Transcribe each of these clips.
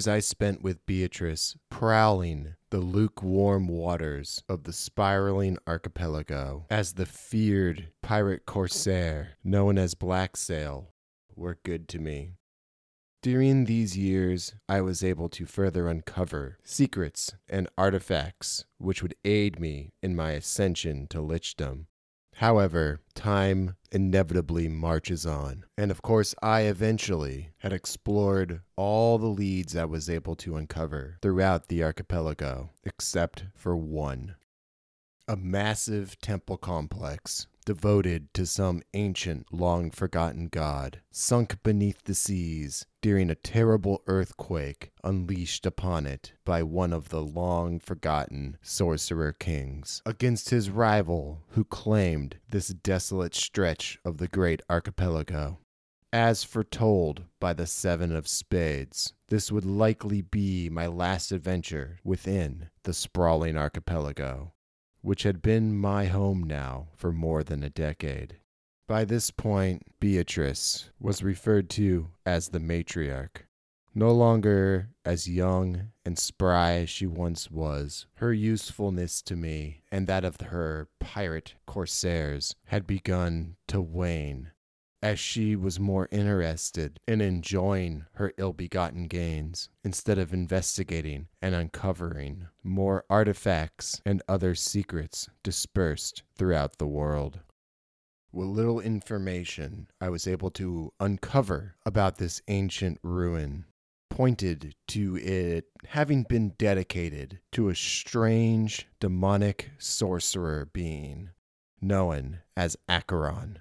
Years I spent with Beatrice prowling the lukewarm waters of the spiraling archipelago as the feared pirate corsair known as Black Sail were good to me. During these years, I was able to further uncover secrets and artifacts which would aid me in my ascension to lichdom. However, time inevitably marches on, and of course, I eventually had explored all the leads I was able to uncover throughout the archipelago, except for one. A massive temple complex devoted to some ancient, long forgotten god, sunk beneath the seas during a terrible earthquake unleashed upon it by one of the long forgotten sorcerer kings, against his rival who claimed this desolate stretch of the great archipelago. As foretold by the Seven of Spades, this would likely be my last adventure within the sprawling archipelago which had been my home now for more than a decade. By this point, Beatrice was referred to as the matriarch. No longer as young and spry as she once was, her usefulness to me and that of her pirate corsairs had begun to wane as she was more interested in enjoying her ill begotten gains instead of investigating and uncovering more artifacts and other secrets dispersed throughout the world. What little information I was able to uncover about this ancient ruin pointed to it having been dedicated to a strange demonic sorcerer being known as Acheron.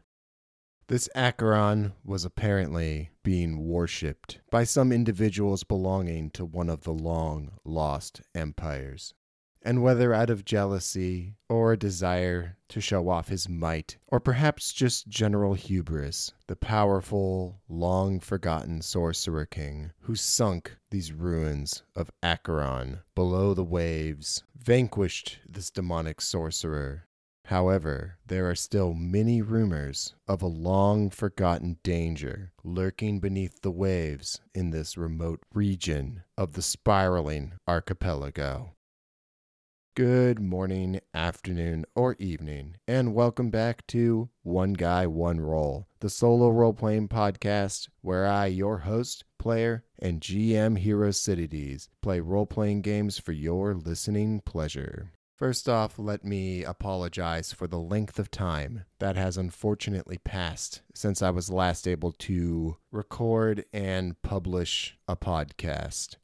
This Acheron was apparently being worshipped by some individuals belonging to one of the long lost empires. And whether out of jealousy or a desire to show off his might, or perhaps just general hubris, the powerful, long forgotten sorcerer king who sunk these ruins of Acheron below the waves vanquished this demonic sorcerer However, there are still many rumors of a long forgotten danger lurking beneath the waves in this remote region of the spiraling archipelago. Good morning, afternoon, or evening, and welcome back to One Guy, One Roll, the solo role playing podcast where I, your host, player, and GM Hero Cities, play role playing games for your listening pleasure. First off, let me apologize for the length of time that has unfortunately passed since I was last able to record and publish a podcast.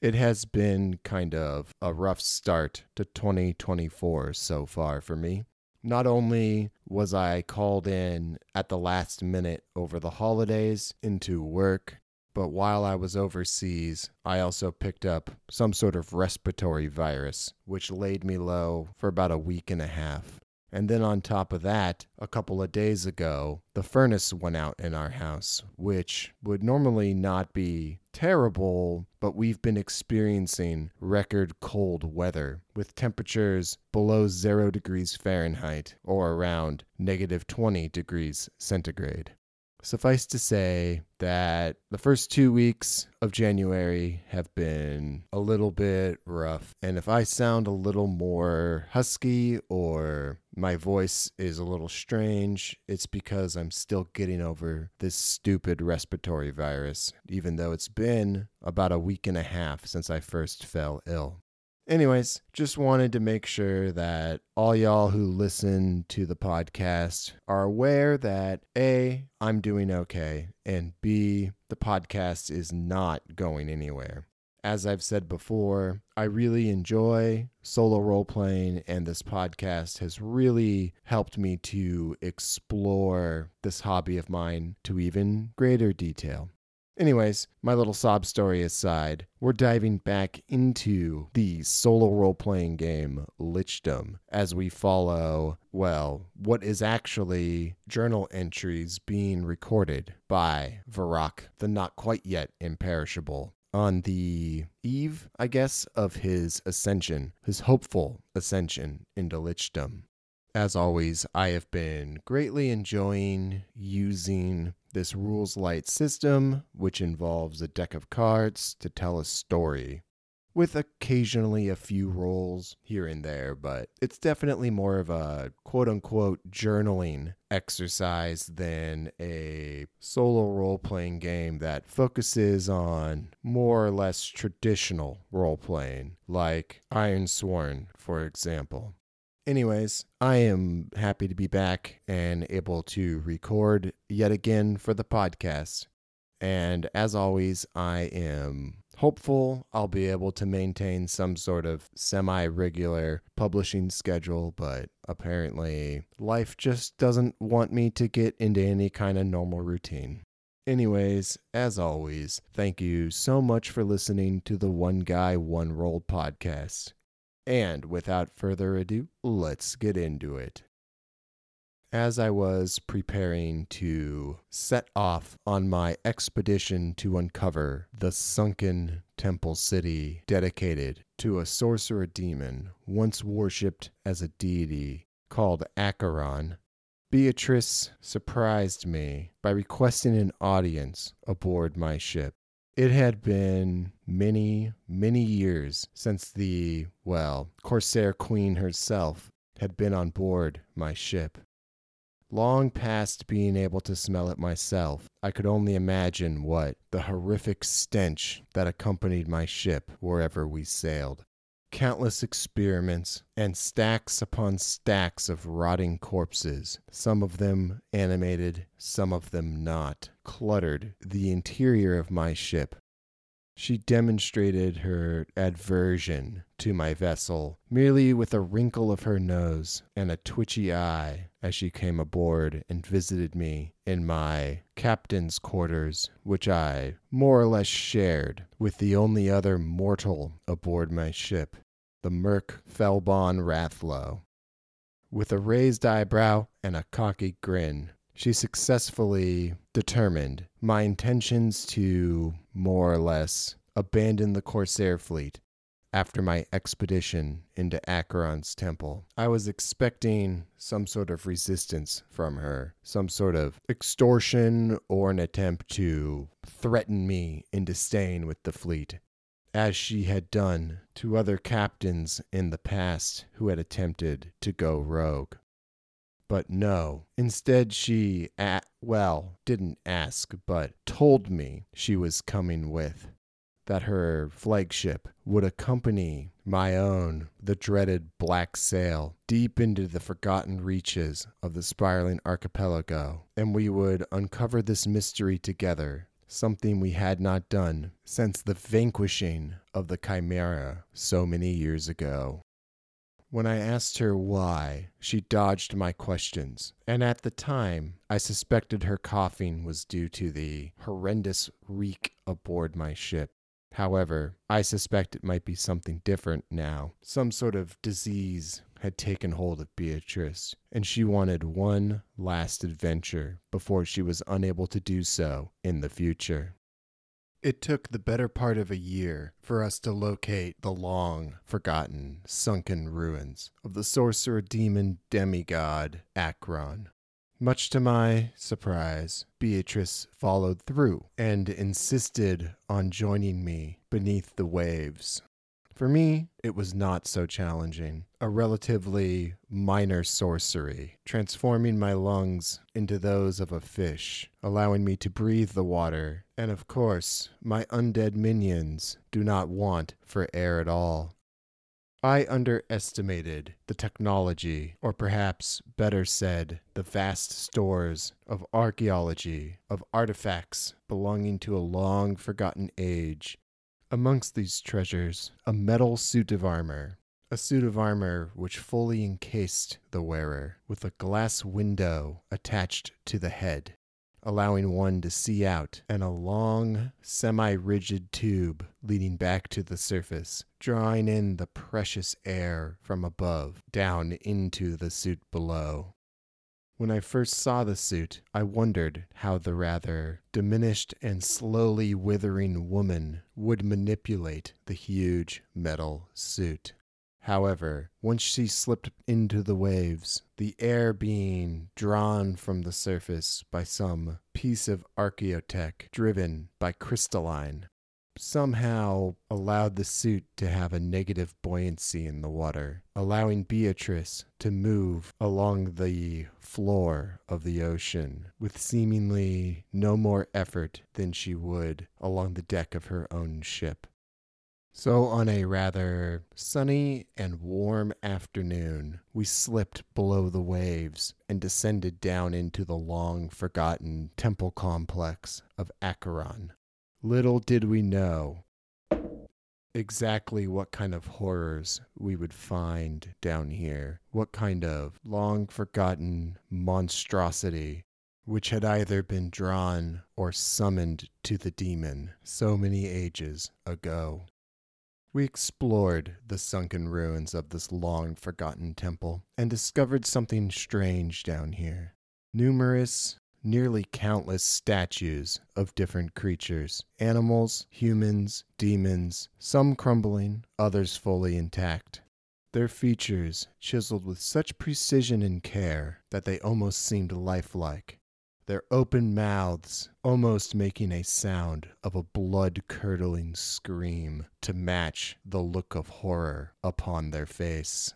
It has been kind of a rough start to 2024 so far for me. Not only was I called in at the last minute over the holidays into work but while I was overseas, I also picked up some sort of respiratory virus, which laid me low for about a week and a half. And then on top of that, a couple of days ago, the furnace went out in our house, which would normally not be terrible, but we've been experiencing record cold weather with temperatures below zero degrees Fahrenheit or around negative 20 degrees centigrade. Suffice to say that the first two weeks of January have been a little bit rough. And if I sound a little more husky or my voice is a little strange, it's because I'm still getting over this stupid respiratory virus, even though it's been about a week and a half since I first fell ill. Anyways, just wanted to make sure that all y'all who listen to the podcast are aware that A, I'm doing okay, and B, the podcast is not going anywhere. As I've said before, I really enjoy solo role playing, and this podcast has really helped me to explore this hobby of mine to even greater detail. Anyways, my little sob story aside, we're diving back into the solo role playing game Lichdom as we follow, well, what is actually journal entries being recorded by Vrakh, the not quite yet imperishable. On the eve, I guess, of his ascension, his hopeful ascension into Lichdom. As always, I have been greatly enjoying using this rules light system, which involves a deck of cards to tell a story with occasionally a few rolls here and there, but it's definitely more of a quote unquote journaling exercise than a solo role playing game that focuses on more or less traditional role playing, like Ironsworn, for example. Anyways, I am happy to be back and able to record yet again for the podcast. And as always, I am hopeful I'll be able to maintain some sort of semi regular publishing schedule, but apparently life just doesn't want me to get into any kind of normal routine. Anyways, as always, thank you so much for listening to the One Guy, One Roll podcast. And without further ado, let's get into it as I was preparing to set off on my expedition to uncover the sunken temple city dedicated to a sorcerer demon once worshipped as a deity called Acheron, Beatrice surprised me by requesting an audience aboard my ship. It had been many, many years since the, well, Corsair Queen herself had been on board my ship. Long past being able to smell it myself, I could only imagine what the horrific stench that accompanied my ship wherever we sailed. Countless experiments and stacks upon stacks of rotting corpses, some of them animated, some of them not, cluttered the interior of my ship she demonstrated her aversion to my vessel merely with a wrinkle of her nose and a twitchy eye as she came aboard and visited me in my captain's quarters, which I more or less shared with the only other mortal aboard my ship, the Merc Felbon Rathlow. With a raised eyebrow and a cocky grin, she successfully determined my intentions to more or less abandon the Corsair fleet after my expedition into Acheron's temple. I was expecting some sort of resistance from her, some sort of extortion or an attempt to threaten me into staying with the fleet, as she had done to other captains in the past who had attempted to go rogue. But no. Instead, she, at, well, didn't ask, but told me she was coming with. That her flagship would accompany my own, the dreaded Black Sail, deep into the forgotten reaches of the spiraling archipelago, and we would uncover this mystery together, something we had not done since the vanquishing of the Chimera so many years ago. When I asked her why, she dodged my questions, and at the time, I suspected her coughing was due to the horrendous reek aboard my ship. However, I suspect it might be something different now. Some sort of disease had taken hold of Beatrice, and she wanted one last adventure before she was unable to do so in the future. It took the better part of a year for us to locate the long forgotten sunken ruins of the sorcerer demon demigod Acheron. Much to my surprise, Beatrice followed through and insisted on joining me beneath the waves. For me, it was not so challenging. A relatively minor sorcery, transforming my lungs into those of a fish, allowing me to breathe the water. And of course, my undead minions do not want for air at all. I underestimated the technology, or perhaps better said, the vast stores of archaeology, of artifacts belonging to a long forgotten age Amongst these treasures, a metal suit of armor, a suit of armor which fully encased the wearer, with a glass window attached to the head, allowing one to see out, and a long, semi rigid tube leading back to the surface, drawing in the precious air from above down into the suit below. When I first saw the suit, I wondered how the rather diminished and slowly withering woman would manipulate the huge metal suit. However, once she slipped into the waves, the air being drawn from the surface by some piece of archaeotech driven by crystalline, somehow allowed the suit to have a negative buoyancy in the water, allowing Beatrice to move along the floor of the ocean with seemingly no more effort than she would along the deck of her own ship. So, on a rather sunny and warm afternoon, we slipped below the waves and descended down into the long forgotten temple complex of Acheron. Little did we know exactly what kind of horrors we would find down here, what kind of long forgotten monstrosity which had either been drawn or summoned to the demon so many ages ago. We explored the sunken ruins of this long forgotten temple and discovered something strange down here. Numerous, nearly countless statues of different creatures animals, humans, demons, some crumbling, others fully intact. Their features chiseled with such precision and care that they almost seemed lifelike their open mouths almost making a sound of a blood curdling scream to match the look of horror upon their face.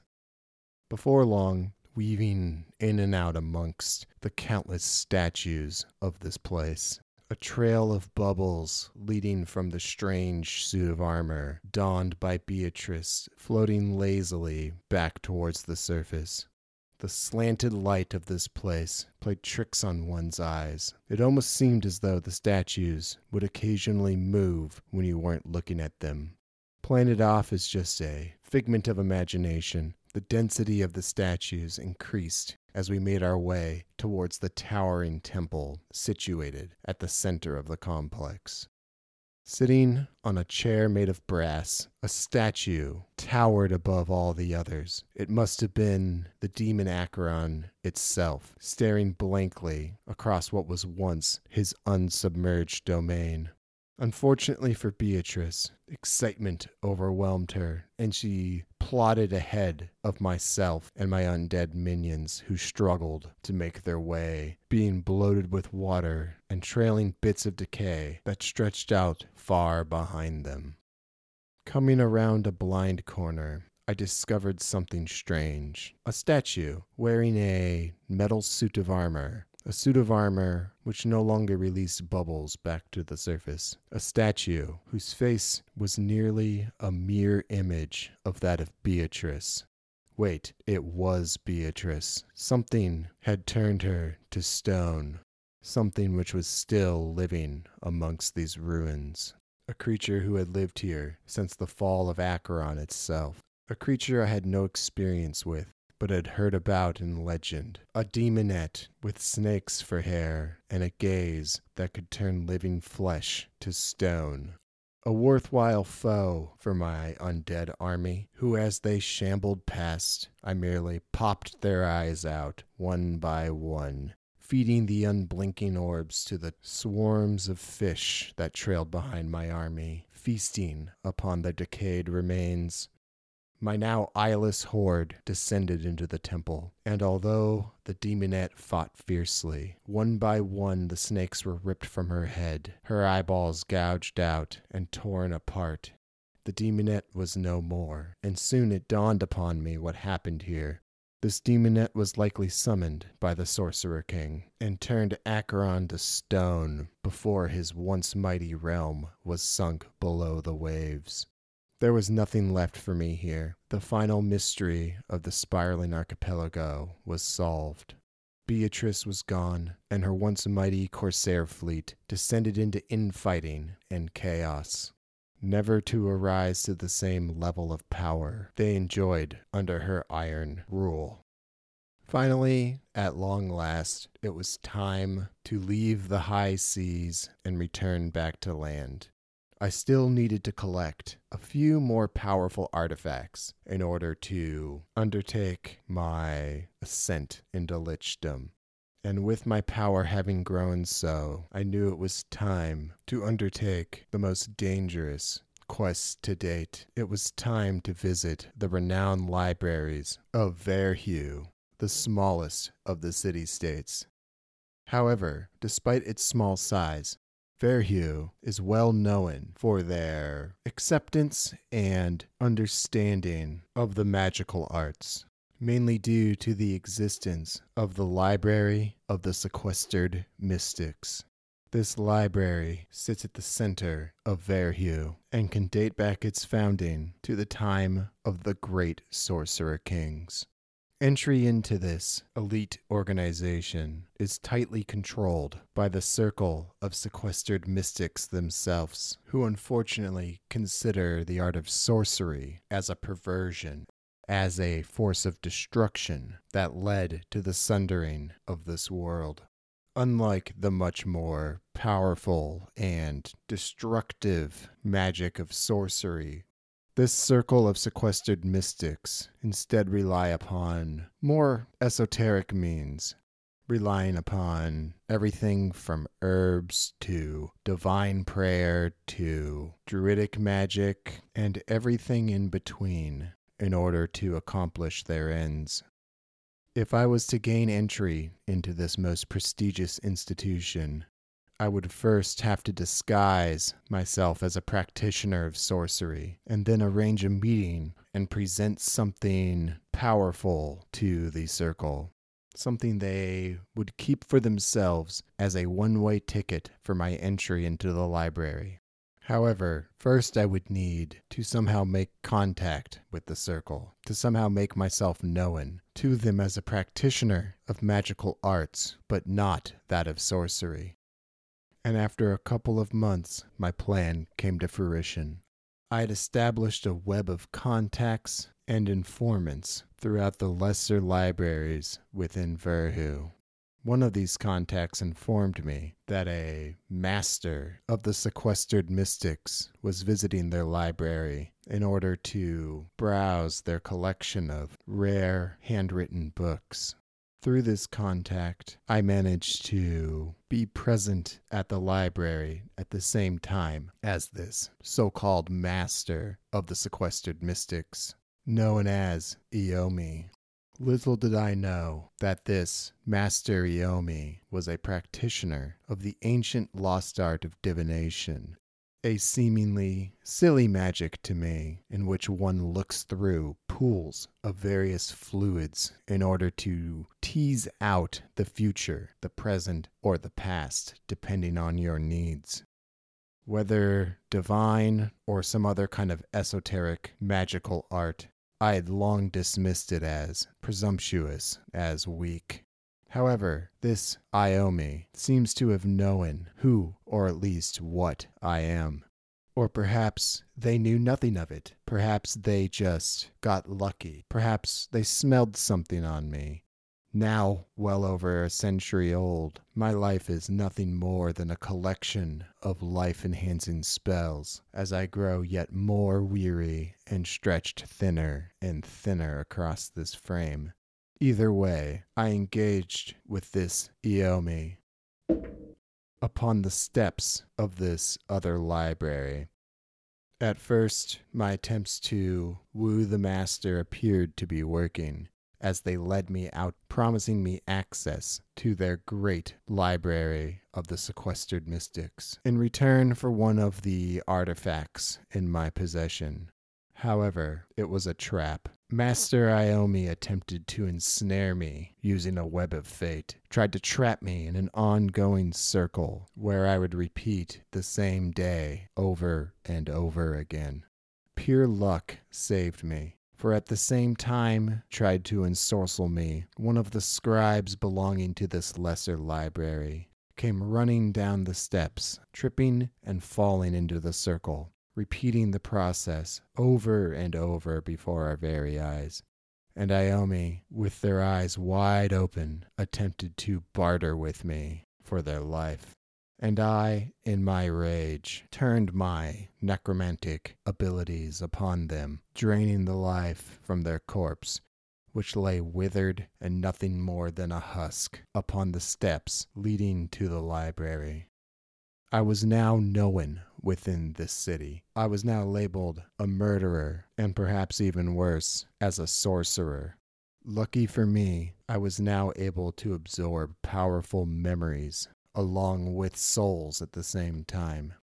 Before long, weaving in and out amongst the countless statues of this place, a trail of bubbles leading from the strange suit of armor donned by Beatrice floating lazily back towards the surface. The slanted light of this place played tricks on one's eyes. It almost seemed as though the statues would occasionally move when you weren't looking at them. Playing it off as just a figment of imagination, the density of the statues increased as we made our way towards the towering temple situated at the center of the complex. Sitting on a chair made of brass, a statue towered above all the others. It must have been the demon Acheron itself, staring blankly across what was once his unsubmerged domain. Unfortunately for Beatrice, excitement overwhelmed her, and she plodded ahead of myself and my undead minions who struggled to make their way, being bloated with water and trailing bits of decay that stretched out far behind them. Coming around a blind corner, I discovered something strange. A statue wearing a metal suit of armor a suit of armor which no longer released bubbles back to the surface, a statue whose face was nearly a mere image of that of Beatrice. Wait, it was Beatrice. Something had turned her to stone, something which was still living amongst these ruins. A creature who had lived here since the fall of Acheron itself. A creature I had no experience with, but had heard about in legend. A demonette with snakes for hair and a gaze that could turn living flesh to stone. A worthwhile foe for my undead army, who as they shambled past, I merely popped their eyes out one by one, feeding the unblinking orbs to the swarms of fish that trailed behind my army, feasting upon the decayed remains my now eyeless horde descended into the temple, and although the demonette fought fiercely, one by one the snakes were ripped from her head, her eyeballs gouged out and torn apart. The demonette was no more, and soon it dawned upon me what happened here. This demonette was likely summoned by the Sorcerer King, and turned Acheron to stone before his once mighty realm was sunk below the waves. There was nothing left for me here. The final mystery of the spiraling archipelago was solved. Beatrice was gone, and her once mighty corsair fleet descended into infighting and chaos, never to arise to the same level of power they enjoyed under her iron rule. Finally, at long last, it was time to leave the high seas and return back to land. I still needed to collect a few more powerful artifacts in order to undertake my ascent into lichdom. And with my power having grown so, I knew it was time to undertake the most dangerous quest to date, it was time to visit the renowned libraries of Verhew, the smallest of the city states. However, despite its small size, Verhew is well known for their acceptance and understanding of the magical arts, mainly due to the existence of the Library of the Sequestered Mystics. This library sits at the center of Verhew and can date back its founding to the time of the great sorcerer kings. Entry into this elite organization is tightly controlled by the circle of sequestered mystics themselves, who unfortunately consider the art of sorcery as a perversion, as a force of destruction that led to the sundering of this world. Unlike the much more powerful and destructive magic of sorcery this circle of sequestered mystics instead rely upon more esoteric means, relying upon everything from herbs to divine prayer to druidic magic and everything in between in order to accomplish their ends. If I was to gain entry into this most prestigious institution, I would first have to disguise myself as a practitioner of sorcery, and then arrange a meeting and present something powerful to the circle. Something they would keep for themselves as a one way ticket for my entry into the library. However, first I would need to somehow make contact with the circle, to somehow make myself known to them as a practitioner of magical arts, but not that of sorcery and after a couple of months, my plan came to fruition. I had established a web of contacts and informants throughout the lesser libraries within Verhew. One of these contacts informed me that a master of the sequestered mystics was visiting their library in order to browse their collection of rare handwritten books. Through this contact, I managed to be present at the library at the same time as this so called master of the sequestered mystics, known as Iomi. Little did I know that this Master Iomi was a practitioner of the ancient lost art of divination a seemingly silly magic to me in which one looks through pools of various fluids in order to tease out the future, the present, or the past, depending on your needs. Whether divine or some other kind of esoteric magical art, I had long dismissed it as presumptuous, as weak. However, this Iomi seems to have known who, or at least what, I am. Or perhaps they knew nothing of it. Perhaps they just got lucky. Perhaps they smelled something on me. Now, well over a century old, my life is nothing more than a collection of life enhancing spells as I grow yet more weary and stretched thinner and thinner across this frame. Either way, I engaged with this Iomi upon the steps of this other library. At first, my attempts to woo the master appeared to be working, as they led me out, promising me access to their great library of the sequestered mystics in return for one of the artifacts in my possession. However, it was a trap. Master Iomi attempted to ensnare me using a web of fate, tried to trap me in an ongoing circle where I would repeat the same day over and over again. Pure luck saved me, for at the same time tried to ensorcel me, one of the scribes belonging to this lesser library came running down the steps, tripping and falling into the circle repeating the process over and over before our very eyes. And Iomi, with their eyes wide open, attempted to barter with me for their life. And I, in my rage, turned my necromantic abilities upon them, draining the life from their corpse, which lay withered and nothing more than a husk upon the steps leading to the library. I was now known within this city. I was now labeled a murderer, and perhaps even worse, as a sorcerer. Lucky for me, I was now able to absorb powerful memories along with souls at the same time.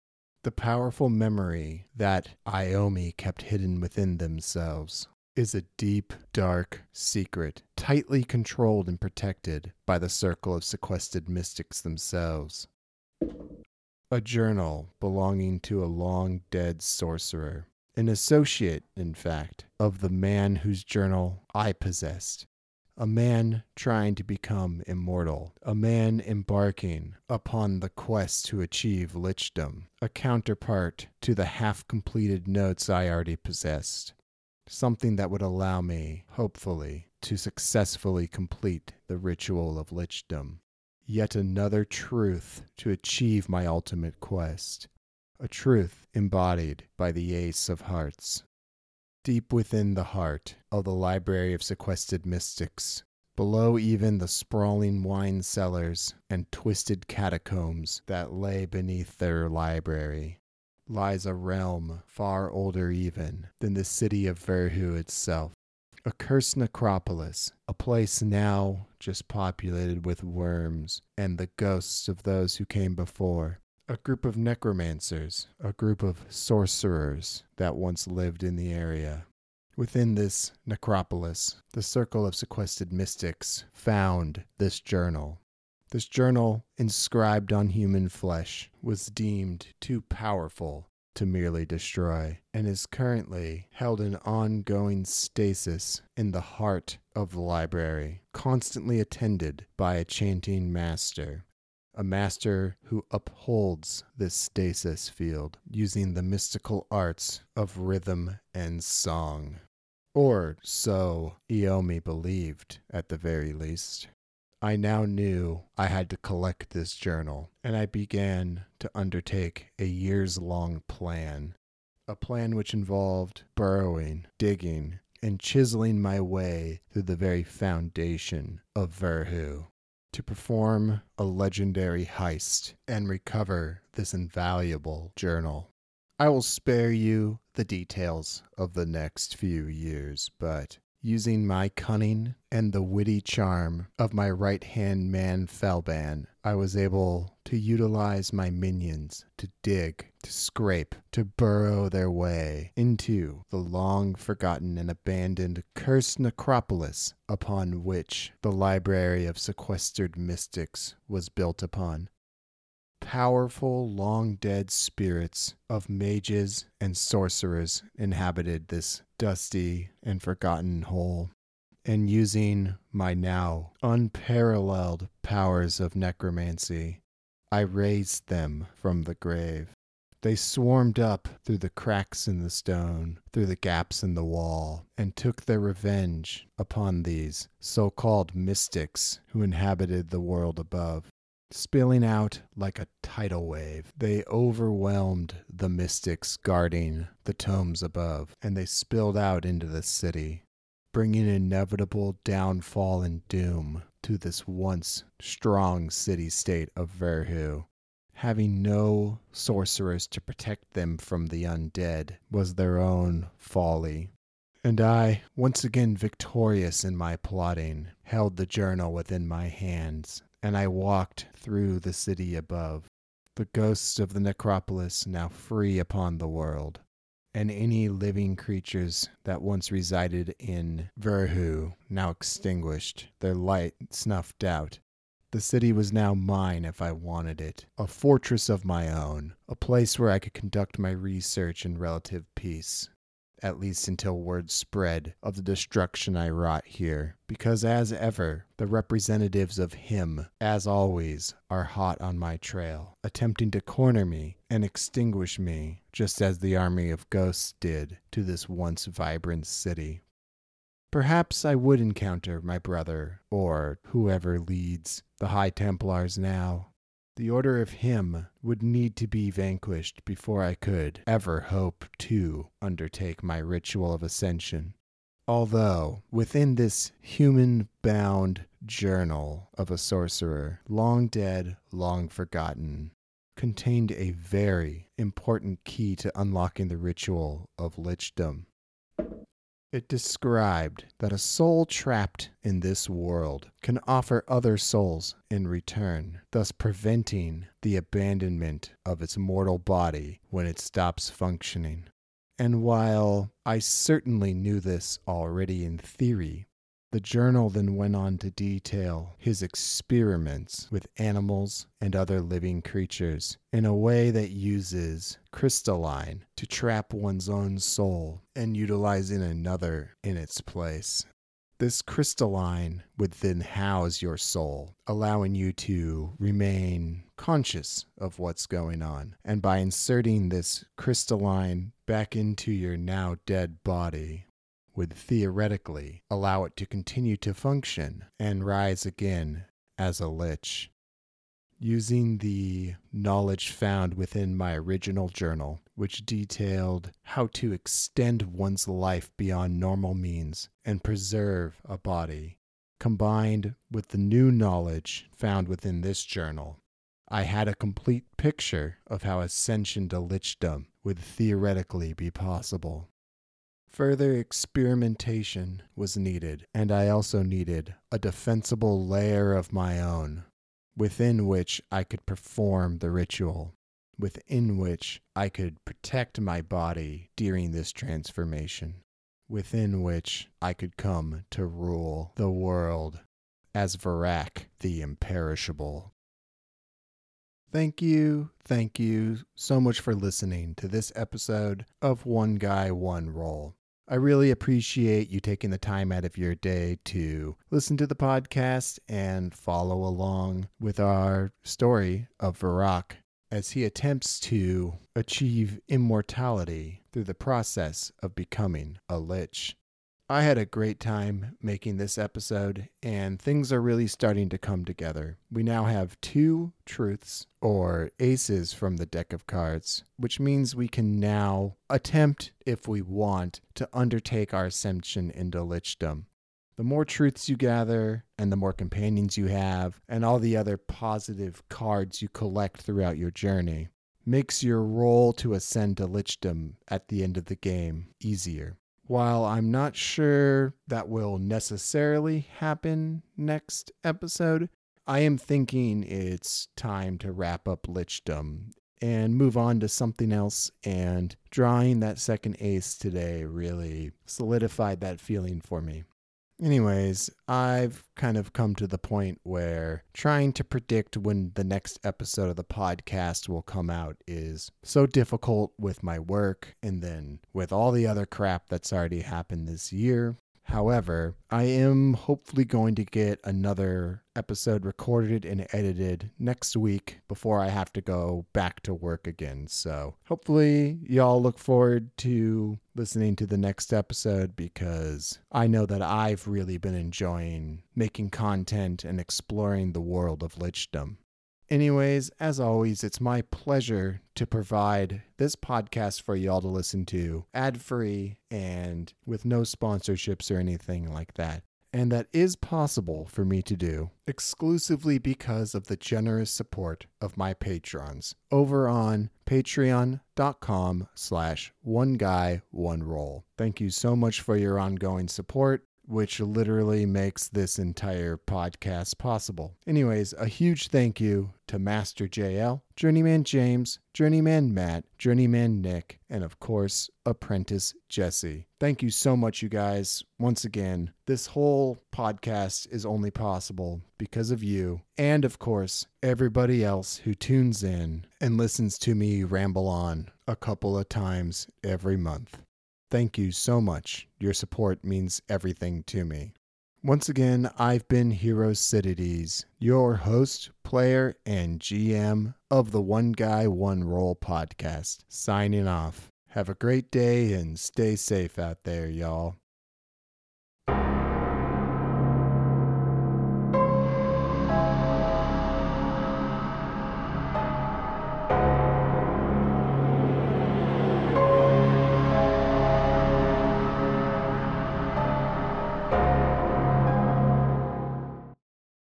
The powerful memory that Iomi kept hidden within themselves is a deep, dark secret, tightly controlled and protected by the circle of sequestered mystics themselves. A journal belonging to a long dead sorcerer, an associate, in fact, of the man whose journal I possessed. A man trying to become immortal, a man embarking upon the quest to achieve lichdom, a counterpart to the half completed notes I already possessed something that would allow me, hopefully, to successfully complete the ritual of lichdom. Yet another truth to achieve my ultimate quest, a truth embodied by the Ace of Hearts. Deep within the heart of the Library of Sequestered Mystics, below even the sprawling wine cellars and twisted catacombs that lay beneath their library, lies a realm far older even than the city of Verhu itself. A cursed necropolis, a place now just populated with worms and the ghosts of those who came before. A group of necromancers, a group of sorcerers that once lived in the area. Within this necropolis, the circle of sequestered mystics found this journal this journal, inscribed on human flesh, was deemed too powerful to merely destroy, and is currently held in ongoing stasis in the heart of the library, constantly attended by a chanting master. A master who upholds this stasis field using the mystical arts of rhythm and song. Or so Iomi believed, at the very least. I now knew I had to collect this journal, and I began to undertake a years long plan. A plan which involved burrowing, digging, and chiseling my way through the very foundation of Verhu to perform a legendary heist and recover this invaluable journal. I will spare you the details of the next few years, but Using my cunning and the witty charm of my right hand man Felban, I was able to utilize my minions to dig, to scrape, to burrow their way into the long forgotten and abandoned cursed necropolis upon which the Library of Sequestered Mystics was built upon powerful, long dead spirits of mages and sorcerers inhabited this dusty and forgotten hole. And using my now unparalleled powers of necromancy, I raised them from the grave. They swarmed up through the cracks in the stone, through the gaps in the wall, and took their revenge upon these so called mystics who inhabited the world above. Spilling out like a tidal wave, they overwhelmed the mystics guarding the tomes above, and they spilled out into the city, bringing inevitable downfall and doom to this once strong city state of Verhu. Having no sorcerers to protect them from the undead was their own folly. And I, once again victorious in my plotting, held the journal within my hands and I walked through the city above, the ghosts of the necropolis now free upon the world, and any living creatures that once resided in Verhu now extinguished, their light snuffed out. The city was now mine if I wanted it, a fortress of my own, a place where I could conduct my research in relative peace at least until word spread of the destruction I wrought here, because as ever, the representatives of him, as always, are hot on my trail, attempting to corner me and extinguish me, just as the army of ghosts did to this once vibrant city. Perhaps I would encounter my brother, or whoever leads the High Templars now, the Order of Him would need to be vanquished before I could ever hope to undertake my ritual of ascension. Although, within this human bound journal of a sorcerer, long dead, long forgotten, contained a very important key to unlocking the ritual of lichdom. It described that a soul trapped in this world can offer other souls in return, thus preventing the abandonment of its mortal body when it stops functioning. And while I certainly knew this already in theory, the journal then went on to detail his experiments with animals and other living creatures in a way that uses crystalline to trap one's own soul and utilizing another in its place. This crystalline would then house your soul, allowing you to remain conscious of what's going on. And by inserting this crystalline back into your now dead body, would theoretically allow it to continue to function and rise again as a lich. Using the knowledge found within my original journal, which detailed how to extend one's life beyond normal means and preserve a body, combined with the new knowledge found within this journal, I had a complete picture of how ascension to lichdom would theoretically be possible. Further experimentation was needed, and I also needed a defensible layer of my own within which I could perform the ritual, within which I could protect my body during this transformation, within which I could come to rule the world as Vrakh the Imperishable. Thank you, thank you so much for listening to this episode of One Guy, One Roll. I really appreciate you taking the time out of your day to listen to the podcast and follow along with our story of Vrakh as he attempts to achieve immortality through the process of becoming a lich. I had a great time making this episode, and things are really starting to come together. We now have two truths or aces from the deck of cards, which means we can now attempt, if we want, to undertake our ascension into lichdom. The more truths you gather, and the more companions you have, and all the other positive cards you collect throughout your journey, makes your roll to ascend to lichdom at the end of the game easier. While I'm not sure that will necessarily happen next episode, I am thinking it's time to wrap up Lichdom and move on to something else. And drawing that second ace today really solidified that feeling for me. Anyways, I've kind of come to the point where trying to predict when the next episode of the podcast will come out is so difficult with my work and then with all the other crap that's already happened this year. However, I am hopefully going to get another episode recorded and edited next week before I have to go back to work again. So, hopefully, y'all look forward to listening to the next episode because I know that I've really been enjoying making content and exploring the world of lichdom. Anyways, as always, it's my pleasure to provide this podcast for y'all to listen to ad free and with no sponsorships or anything like that. And that is possible for me to do exclusively because of the generous support of my patrons over on patreon.com slash one guy one roll. Thank you so much for your ongoing support which literally makes this entire podcast possible. Anyways, a huge thank you to Master JL, Journeyman James, Journeyman Matt, Journeyman Nick, and of course, Apprentice Jesse. Thank you so much, you guys. Once again, this whole podcast is only possible because of you, and of course, everybody else who tunes in and listens to me ramble on a couple of times every month. Thank you so much. Your support means everything to me. Once again, I've been Hero Cities, your host, player, and GM of the One Guy, One Roll podcast. Signing off. Have a great day and stay safe out there, y'all.